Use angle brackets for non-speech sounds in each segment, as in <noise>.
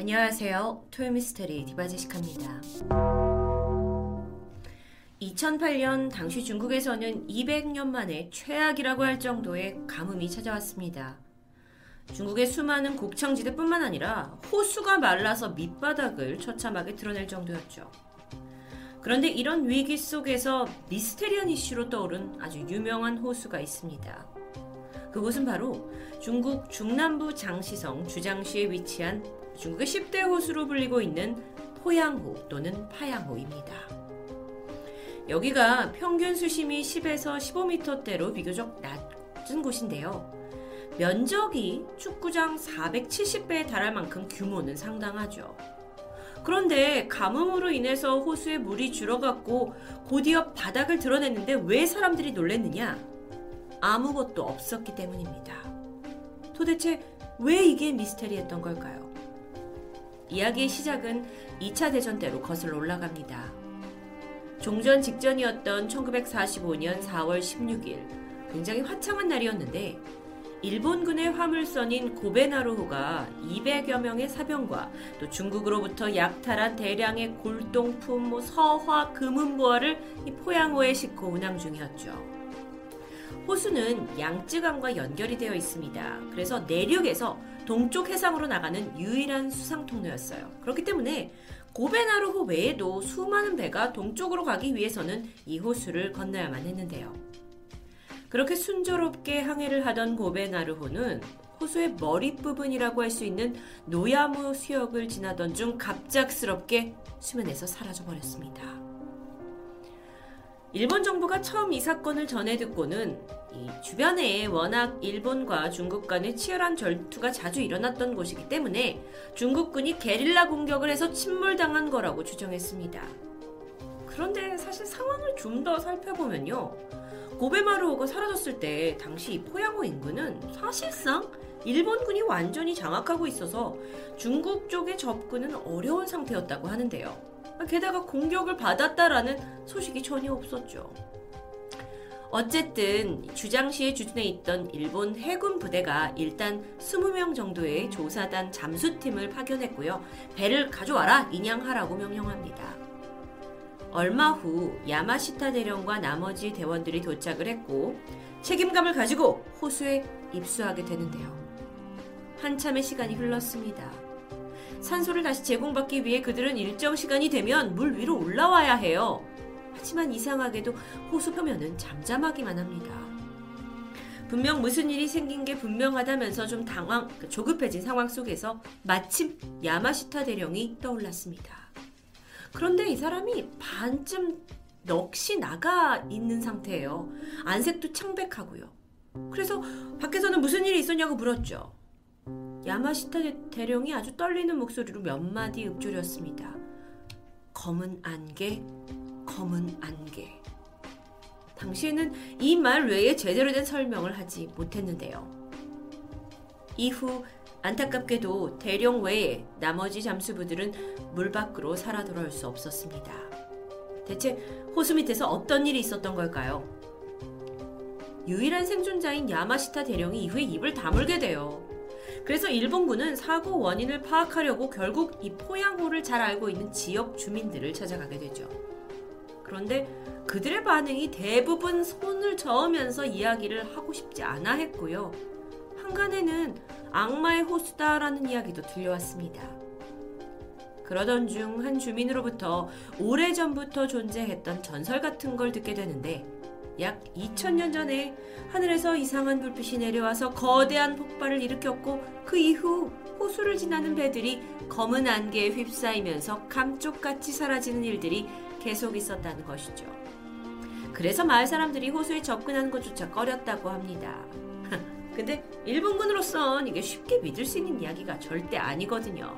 안녕하세요. 토요미스테리 디바제시카입니다. 2008년 당시 중국에서는 200년 만에 최악이라고 할 정도의 가뭄이 찾아왔습니다. 중국의 수많은 곡창지대뿐만 아니라 호수가 말라서 밑바닥을 처참하게 드러낼 정도였죠. 그런데 이런 위기 속에서 미스테리한 이슈로 떠오른 아주 유명한 호수가 있습니다. 그곳은 바로 중국 중남부 장시성 주장시에 위치한 중국의 10대 호수로 불리고 있는 포양호 또는 파양호입니다. 여기가 평균 수심이 10에서 15m대로 비교적 낮은 곳인데요. 면적이 축구장 470배에 달할 만큼 규모는 상당하죠. 그런데 가뭄으로 인해서 호수에 물이 줄어갔고 곧이어 바닥을 드러냈는데 왜 사람들이 놀랬느냐? 아무것도 없었기 때문입니다. 도대체 왜 이게 미스테리했던 걸까요? 이야기의 시작은 2차 대전 때로 거슬러 올라갑니다. 종전 직전이었던 1945년 4월 16일, 굉장히 화창한 날이었는데, 일본군의 화물선인 고베나루호가 200여 명의 사병과 또 중국으로부터 약탈한 대량의 골동품, 뭐 서화, 금은보화를 이 포양호에 싣고 운항 중이었죠. 호수는 양쯔강과 연결이 되어 있습니다. 그래서 내륙에서 동쪽 해상으로 나가는 유일한 수상 통로였어요. 그렇기 때문에 고베나루호 외에도 수많은 배가 동쪽으로 가기 위해서는 이 호수를 건너야만 했는데요. 그렇게 순조롭게 항해를 하던 고베나루호는 호수의 머릿부분이라고 할 수 있는 노야무 수역을 지나던 중 갑작스럽게 수면에서 사라져 버렸습니다. 일본 정부가 처음 이 사건을 전해 듣고는 이 주변에 워낙 일본과 중국 간의 치열한 절투가 자주 일어났던 곳이기 때문에 중국군이 게릴라 공격을 해서 침몰당한 거라고 추정했습니다. 그런데 사실 상황을 좀 더 살펴보면요. 고베마루호가 사라졌을 때 당시 포양호 인근은 사실상 일본군이 완전히 장악하고 있어서 중국 쪽의 접근은 어려운 상태였다고 하는데요. 게다가 공격을 받았다라는 소식이 전혀 없었죠. 어쨌든 주장시에 주둔해 있던 일본 해군 부대가 일단 20명 정도의 조사단 잠수팀을 파견했고요. 배를 가져와라 인양하라고 명령합니다. 얼마 후 야마시타 대령과 나머지 대원들이 도착을 했고 책임감을 가지고 호수에 입수하게 되는데요. 한참의 시간이 흘렀습니다. 산소를 다시 제공받기 위해 그들은 일정 시간이 되면 물 위로 올라와야 해요. 하지만 이상하게도 호수 표면은 잠잠하기만 합니다. 분명 무슨 일이 생긴 게 분명하다면서 좀 당황, 조급해진 상황 속에서 마침 야마시타 대령이 떠올랐습니다. 그런데 이 사람이 반쯤 넋이 나가 있는 상태예요. 안색도 창백하고요. 그래서 밖에서는 무슨 일이 있었냐고 물었죠. 야마시타 대령이 아주 떨리는 목소리로 몇 마디 읊조렸습니다. 검은 안개, 검은 안개. 당시에는 이 말 외에 제대로 된 설명을 하지 못했는데요. 이후 안타깝게도 대령 외에 나머지 잠수부들은 물 밖으로 살아 돌아올 수 없었습니다. 대체 호수 밑에서 어떤 일이 있었던 걸까요? 유일한 생존자인 야마시타 대령이 이후에 입을 다물게 돼요. 그래서 일본군은 사고 원인을 파악하려고 결국 이 포양호를 잘 알고 있는 지역 주민들을 찾아가게 되죠. 그런데 그들의 반응이 대부분 손을 저으면서 이야기를 하고 싶지 않아 했고요. 한간에는 악마의 호수다라는 이야기도 들려왔습니다. 그러던 중 한 주민으로부터 오래전부터 존재했던 전설 같은 걸 듣게 되는데 약 2000년 전에 하늘에서 이상한 불빛이 내려와서 거대한 폭발을 일으켰고 그 이후 호수를 지나는 배들이 검은 안개에 휩싸이면서 감쪽같이 사라지는 일들이 계속 있었다는 것이죠. 그래서 마을 사람들이 호수에 접근하는 것조차 꺼렸다고 합니다. <laughs> 근데 일본군으로선 이게 쉽게 믿을 수 있는 이야기가 절대 아니거든요.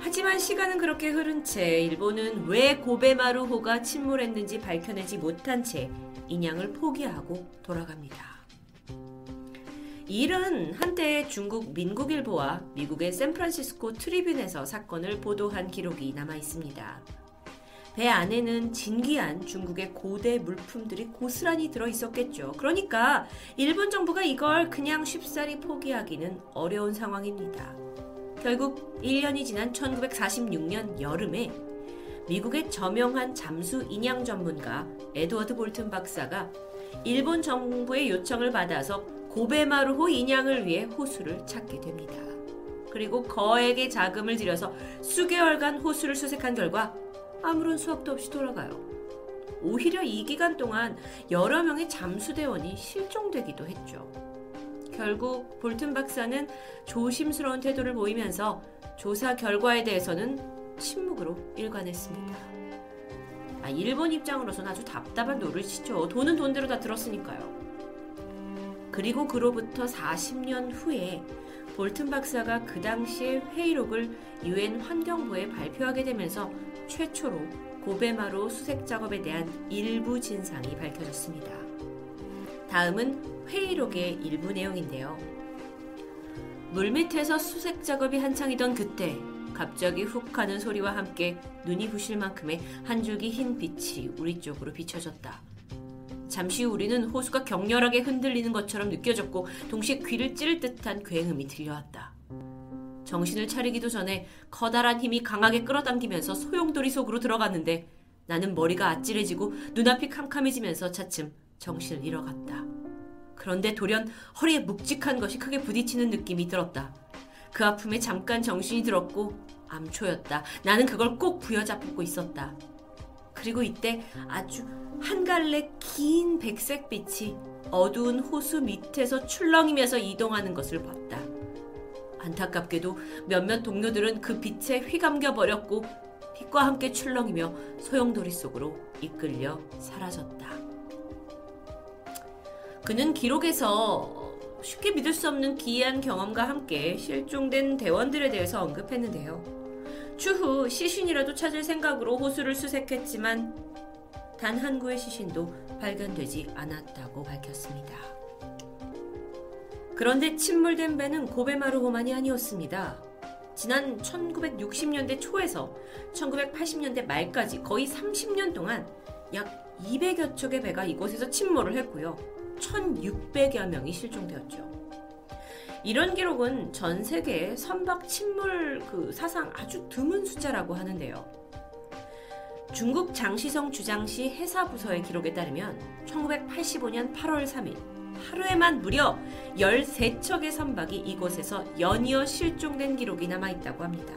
하지만 시간은 그렇게 흐른 채 일본은 왜 고베마루호가 침몰했는지 밝혀내지 못한 채 인양을 포기하고 돌아갑니다. 이 일은 한때 중국 민국일보와 미국의 샌프란시스코 트리뷴에서 사건을 보도한 기록이 남아 있습니다. 배 안에는 진귀한 중국의 고대 물품들이 고스란히 들어 있었겠죠. 그러니까 일본 정부가 이걸 그냥 쉽사리 포기하기는 어려운 상황입니다. 결국 1년이 지난 1946년 여름에 미국의 저명한 잠수 인양 전문가 에드워드 볼튼 박사가 일본 정부의 요청을 받아서 고베마루호 인양을 위해 호수를 찾게 됩니다. 그리고 거액의 자금을 들여서 수개월간 호수를 수색한 결과 아무런 수확도 없이 돌아가요. 오히려 이 기간 동안 여러 명의 잠수대원이 실종되기도 했죠. 결국 볼튼 박사는 조심스러운 태도를 보이면서 조사 결과에 대해서는 침묵으로 일관했습니다. 아, 일본 입장으로서는 아주 답답한 노릇이죠. 돈은 돈대로 다 들었으니까요. 그리고 그로부터 40년 후에 볼튼 박사가 그 당시의 회의록을 유엔 환경부에 발표하게 되면서 최초로 고베마루 수색 작업에 대한 일부 진상이 밝혀졌습니다. 다음은 회의록의 일부 내용인데요. 물밑에서 수색 작업이 한창이던 그때 갑자기 훅 하는 소리와 함께 눈이 부실 만큼의 한 줄기 흰 빛이 우리 쪽으로 비춰졌다. 잠시 후 우리는 호수가 격렬하게 흔들리는 것처럼 느껴졌고 동시에 귀를 찌를 듯한 굉음이 들려왔다. 정신을 차리기도 전에 커다란 힘이 강하게 끌어당기면서 소용돌이 속으로 들어갔는데 나는 머리가 아찔해지고 눈앞이 캄캄해지면서 차츰 정신을 잃어갔다. 그런데 돌연 허리에 묵직한 것이 크게 부딪히는 느낌이 들었다. 그 아픔에 잠깐 정신이 들었고 암초였다. 나는 그걸 꼭 부여잡고 있었다. 그리고 이때 아주 한 갈래 긴 백색 빛이 어두운 호수 밑에서 출렁이면서 이동하는 것을 봤다. 안타깝게도 몇몇 동료들은 그 빛에 휘감겨 버렸고 빛과 함께 출렁이며 소용돌이 속으로 이끌려 사라졌다. 그는 기록에서 쉽게 믿을 수 없는 기이한 경험과 함께 실종된 대원들에 대해서 언급했는데요. 추후 시신이라도 찾을 생각으로 호수를 수색했지만 단 한 구의 시신도 발견되지 않았다고 밝혔습니다. 그런데 침몰된 배는 고베마루호만이 아니었습니다. 지난 1960년대 초에서 1980년대 말까지 거의 30년 동안 약 200여 척의 배가 이곳에서 침몰을 했고요. 1,600여 명이 실종되었죠. 이런 기록은 전 세계 선박 침몰 그 사상 아주 드문 숫자라고 하는데요. 중국 장시성 주장시 해사 부서의 기록에 따르면 1985년 8월 3일 하루에만 무려 13척의 선박이 이곳에서 연이어 실종된 기록이 남아 있다고 합니다.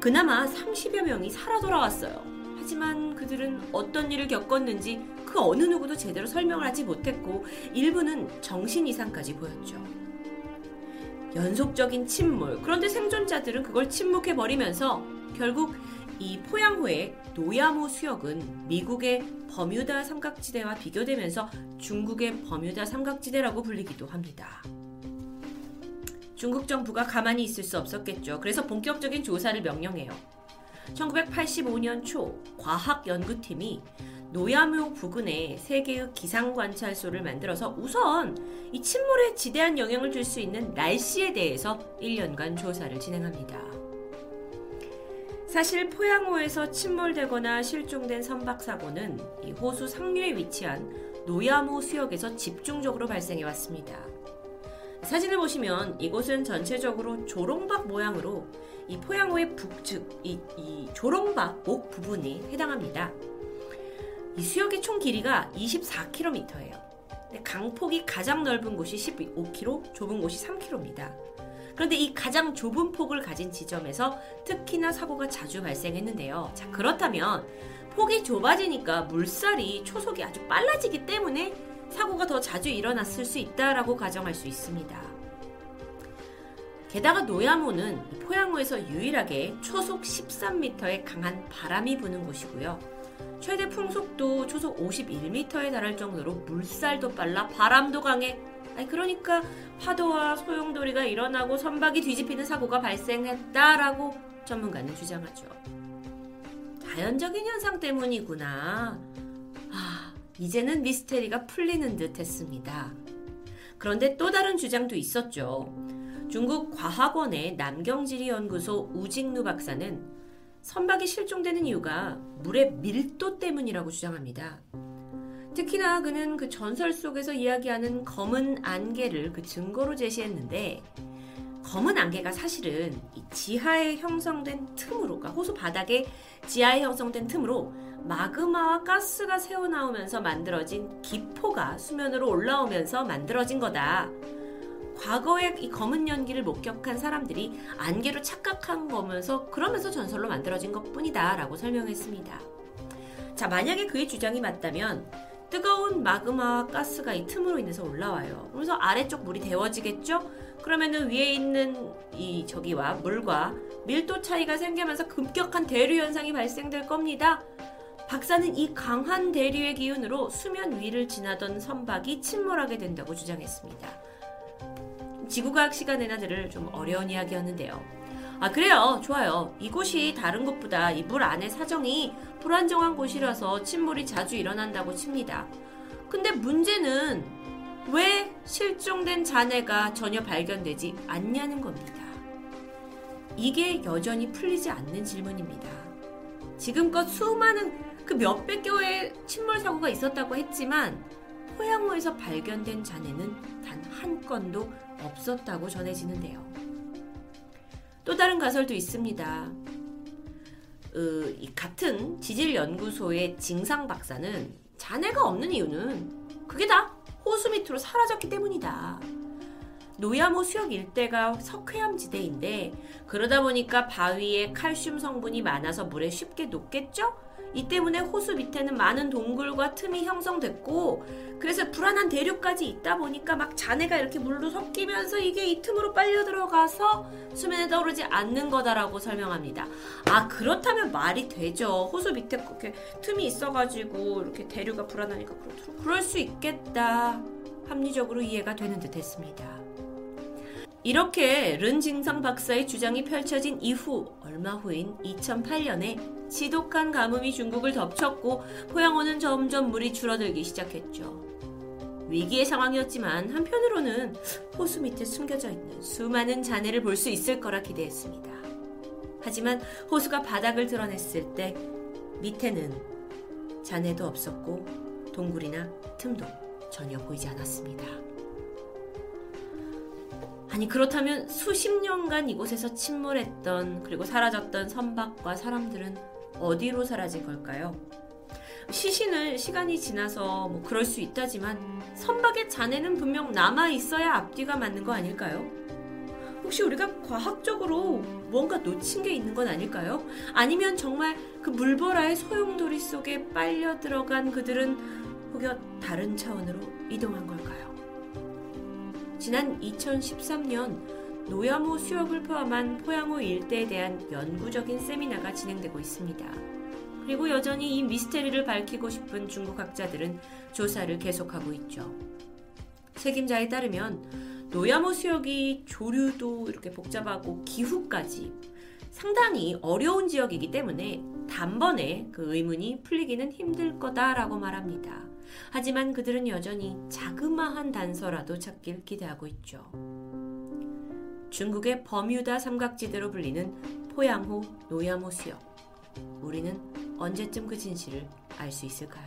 그나마 30여 명이 살아 돌아왔어요. 하지만 그들은 어떤 일을 겪었는지 그 어느 누구도 제대로 설명을 하지 못했고 일부는 정신 이상까지 보였죠. 연속적인 침몰. 그런데 생존자들은 그걸 침묵해 버리면서 결국 이 포양호의 노야모 수역은 미국의 버뮤다 삼각지대와 비교되면서 중국의 버뮤다 삼각지대라고 불리기도 합니다. 중국 정부가 가만히 있을 수 없었겠죠. 그래서 본격적인 조사를 명령해요. 1985년 초 과학연구팀이 노야묘 부근에 세 개의 기상관찰소를 만들어서 우선 이 침몰에 지대한 영향을 줄 수 있는 날씨에 대해서 1년간 조사를 진행합니다. 사실 포양호에서 침몰되거나 실종된 선박사고는 이 호수 상류에 위치한 노야모 수역에서 집중적으로 발생해 왔습니다. 사진을 보시면 이곳은 전체적으로 조롱박 모양으로 이 포양호의 북측, 이, 이 조롱박 목 부분이 해당합니다. 이 수역의 총 길이가 24km예요. 강폭이 가장 넓은 곳이 15km, 좁은 곳이 3km입니다. 그런데 이 가장 좁은 폭을 가진 지점에서 특히나 사고가 자주 발생했는데요. 자, 그렇다면 폭이 좁아지니까 물살이 초속이 아주 빨라지기 때문에 사고가 더 자주 일어났을 수 있다라고 가정할 수 있습니다. 게다가 노야모는 포양호에서 유일하게 초속 13m의 강한 바람이 부는 곳이고요. 최대 풍속도 초속 51m에 달할 정도로 물살도 빨라 바람도 강해. 아니 그러니까 파도와 소용돌이가 일어나고 선박이 뒤집히는 사고가 발생했다라고 전문가는 주장하죠. 자연적인 현상 때문이구나. 아, 이제는 미스테리가 풀리는 듯 했습니다. 그런데 또 다른 주장도 있었죠. 중국 과학원의 남경지리연구소 우직루 박사는 선박이 실종되는 이유가 물의 밀도 때문이라고 주장합니다. 특히나 그는 그 전설 속에서 이야기하는 검은 안개를 그 증거로 제시했는데 검은 안개가 사실은 지하에 형성된 틈으로, 그러니까 호수 바닥에 지하에 형성된 틈으로 마그마와 가스가 새어나오면서 만들어진 기포가 수면으로 올라오면서 만들어진 거다. 과거에 이 검은 연기를 목격한 사람들이 안개로 착각한 거면서 그러면서 전설로 만들어진 것 뿐이다 라고 설명했습니다. 자, 만약에 그의 주장이 맞다면 뜨거운 마그마와 가스가 이 틈으로 인해서 올라와요. 그래서 아래쪽 물이 데워지겠죠? 그러면은 위에 있는 이 저기와 물과 밀도 차이가 생기면서 급격한 대류 현상이 발생될 겁니다. 박사는 이 강한 대류의 기운으로 수면 위를 지나던 선박이 침몰하게 된다고 주장했습니다. 지구과학 시간에나 들을 좀 어려운 이야기였는데요. 아, 그래요. 좋아요. 이곳이 다른 곳보다 이 물 안의 사정이 불안정한 곳이라서 침몰이 자주 일어난다고 칩니다. 근데 문제는 왜 실종된 잔해가 전혀 발견되지 않냐는 겁니다. 이게 여전히 풀리지 않는 질문입니다. 지금껏 수많은 그 몇백 개의 침몰 사고가 있었다고 했지만 포양호에서 발견된 잔해는 단 한 건도 없었다고 전해지는데요. 또 다른 가설도 있습니다. 으, 같은 지질연구소의 징상 박사는 잔해가 없는 이유는 그게 다 호수 밑으로 사라졌기 때문이다. 노야모 수역 일대가 석회암 지대인데 그러다 보니까 바위에 칼슘 성분이 많아서 물에 쉽게 녹겠죠? 이 때문에 호수 밑에는 많은 동굴과 틈이 형성됐고 그래서 불안한 대류까지 있다 보니까 막 잔해가 이렇게 물로 섞이면서 이게 이 틈으로 빨려 들어가서 수면에 떠오르지 않는 거다라고 설명합니다. 아 그렇다면 말이 되죠. 호수 밑에 그렇게 틈이 있어가지고 이렇게 대류가 불안하니까 그럴 수 있겠다. 합리적으로 이해가 되는 듯 했습니다. 이렇게 른징상 박사의 주장이 펼쳐진 이후 얼마 후인 2008년에 지독한 가뭄이 중국을 덮쳤고 포양호는 점점 물이 줄어들기 시작했죠. 위기의 상황이었지만 한편으로는 호수 밑에 숨겨져 있는 수많은 잔해를 볼 수 있을 거라 기대했습니다. 하지만 호수가 바닥을 드러냈을 때 밑에는 잔해도 없었고 동굴이나 틈도 전혀 보이지 않았습니다. 아니 그렇다면 수십 년간 이곳에서 침몰했던 그리고 사라졌던 선박과 사람들은 어디로 사라진 걸까요? 시신을 시간이 지나서 뭐 그럴 수 있다지만 선박의 잔해는 분명 남아 있어야 앞뒤가 맞는 거 아닐까요? 혹시 우리가 과학적으로 뭔가 놓친 게 있는 건 아닐까요? 아니면 정말 그 물보라의 소용돌이 속에 빨려 들어간 그들은 혹여 다른 차원으로 이동한 걸까요? 지난 2013년 노야모 수역을 포함한 포양호 일대에 대한 연구적인 세미나가 진행되고 있습니다. 그리고 여전히 이 미스테리를 밝히고 싶은 중국 학자들은 조사를 계속하고 있죠. 책임자에 따르면 노야모 수역이 조류도 이렇게 복잡하고 기후까지 상당히 어려운 지역이기 때문에 단번에 그 의문이 풀리기는 힘들 거다라고 말합니다. 하지만 그들은 여전히 자그마한 단서라도 찾길 기대하고 있죠. 중국의 버뮤다 삼각지대로 불리는 포양호 노야모 수역. 우리는 언제쯤 그 진실을 알 수 있을까요?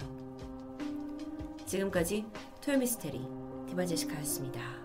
지금까지 토요미스테리 디바제시카였습니다.